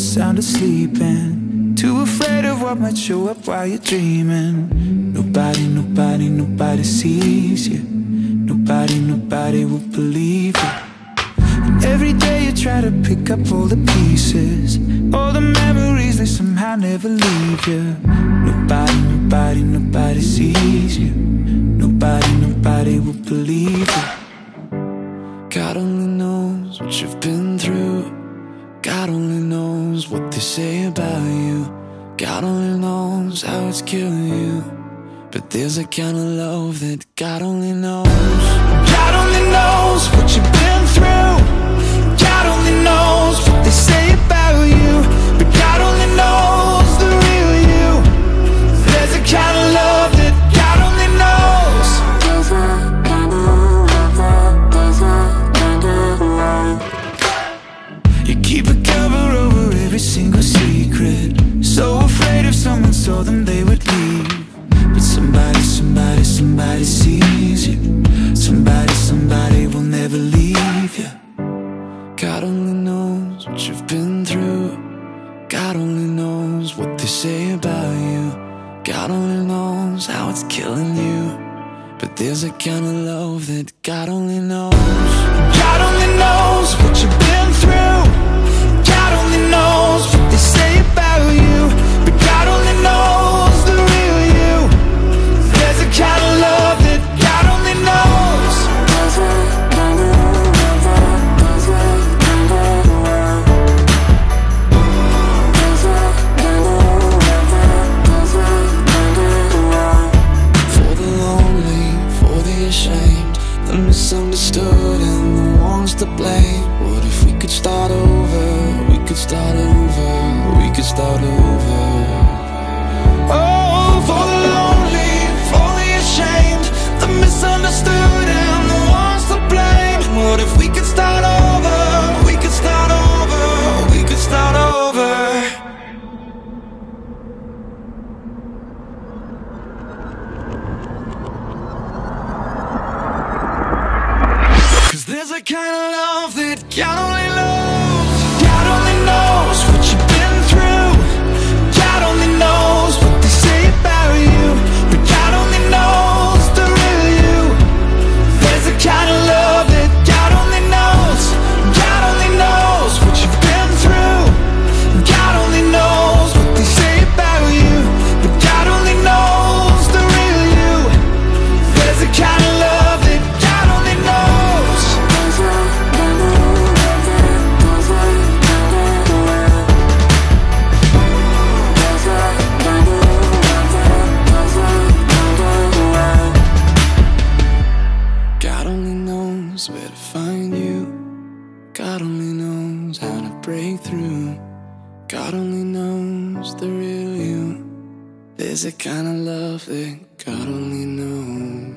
sound asleep and Too afraid of what might show up while you're dreaming. Nobody, nobody, nobody sees you Nobody, nobody will believe you And every day you try to pick up all the pieces All the memories, they somehow never leave you Nobody, nobody, nobody sees you Nobody, nobody will believe you God only knows what you've been through. God only knows what they say about you. God only knows how it's killing you. But there's a kind of love that God only knows. God only knows what you've been through. God only knows what they say about you. But God only knows the real you. There's a kind of love that God only knows. There's a kind of love that God only knows. You keep a cover over every single secret. So afraid if someone saw them, they would leave. Somebody sees you. Somebody, somebody will never leave you. God only knows what you've been through. God only knows what they say about you. God only knows how it's killing you. But there's a kind of love that God only knows. Could start over? We could start over. We could start over. Oh, for the lonely, for the ashamed, the misunderstood, and the ones to blame. What if we could start over? We could start over. We could start over. Cause there's a kind of love that God only God only knows how to break through. God only knows the real you. There's a kind of love that God only knows.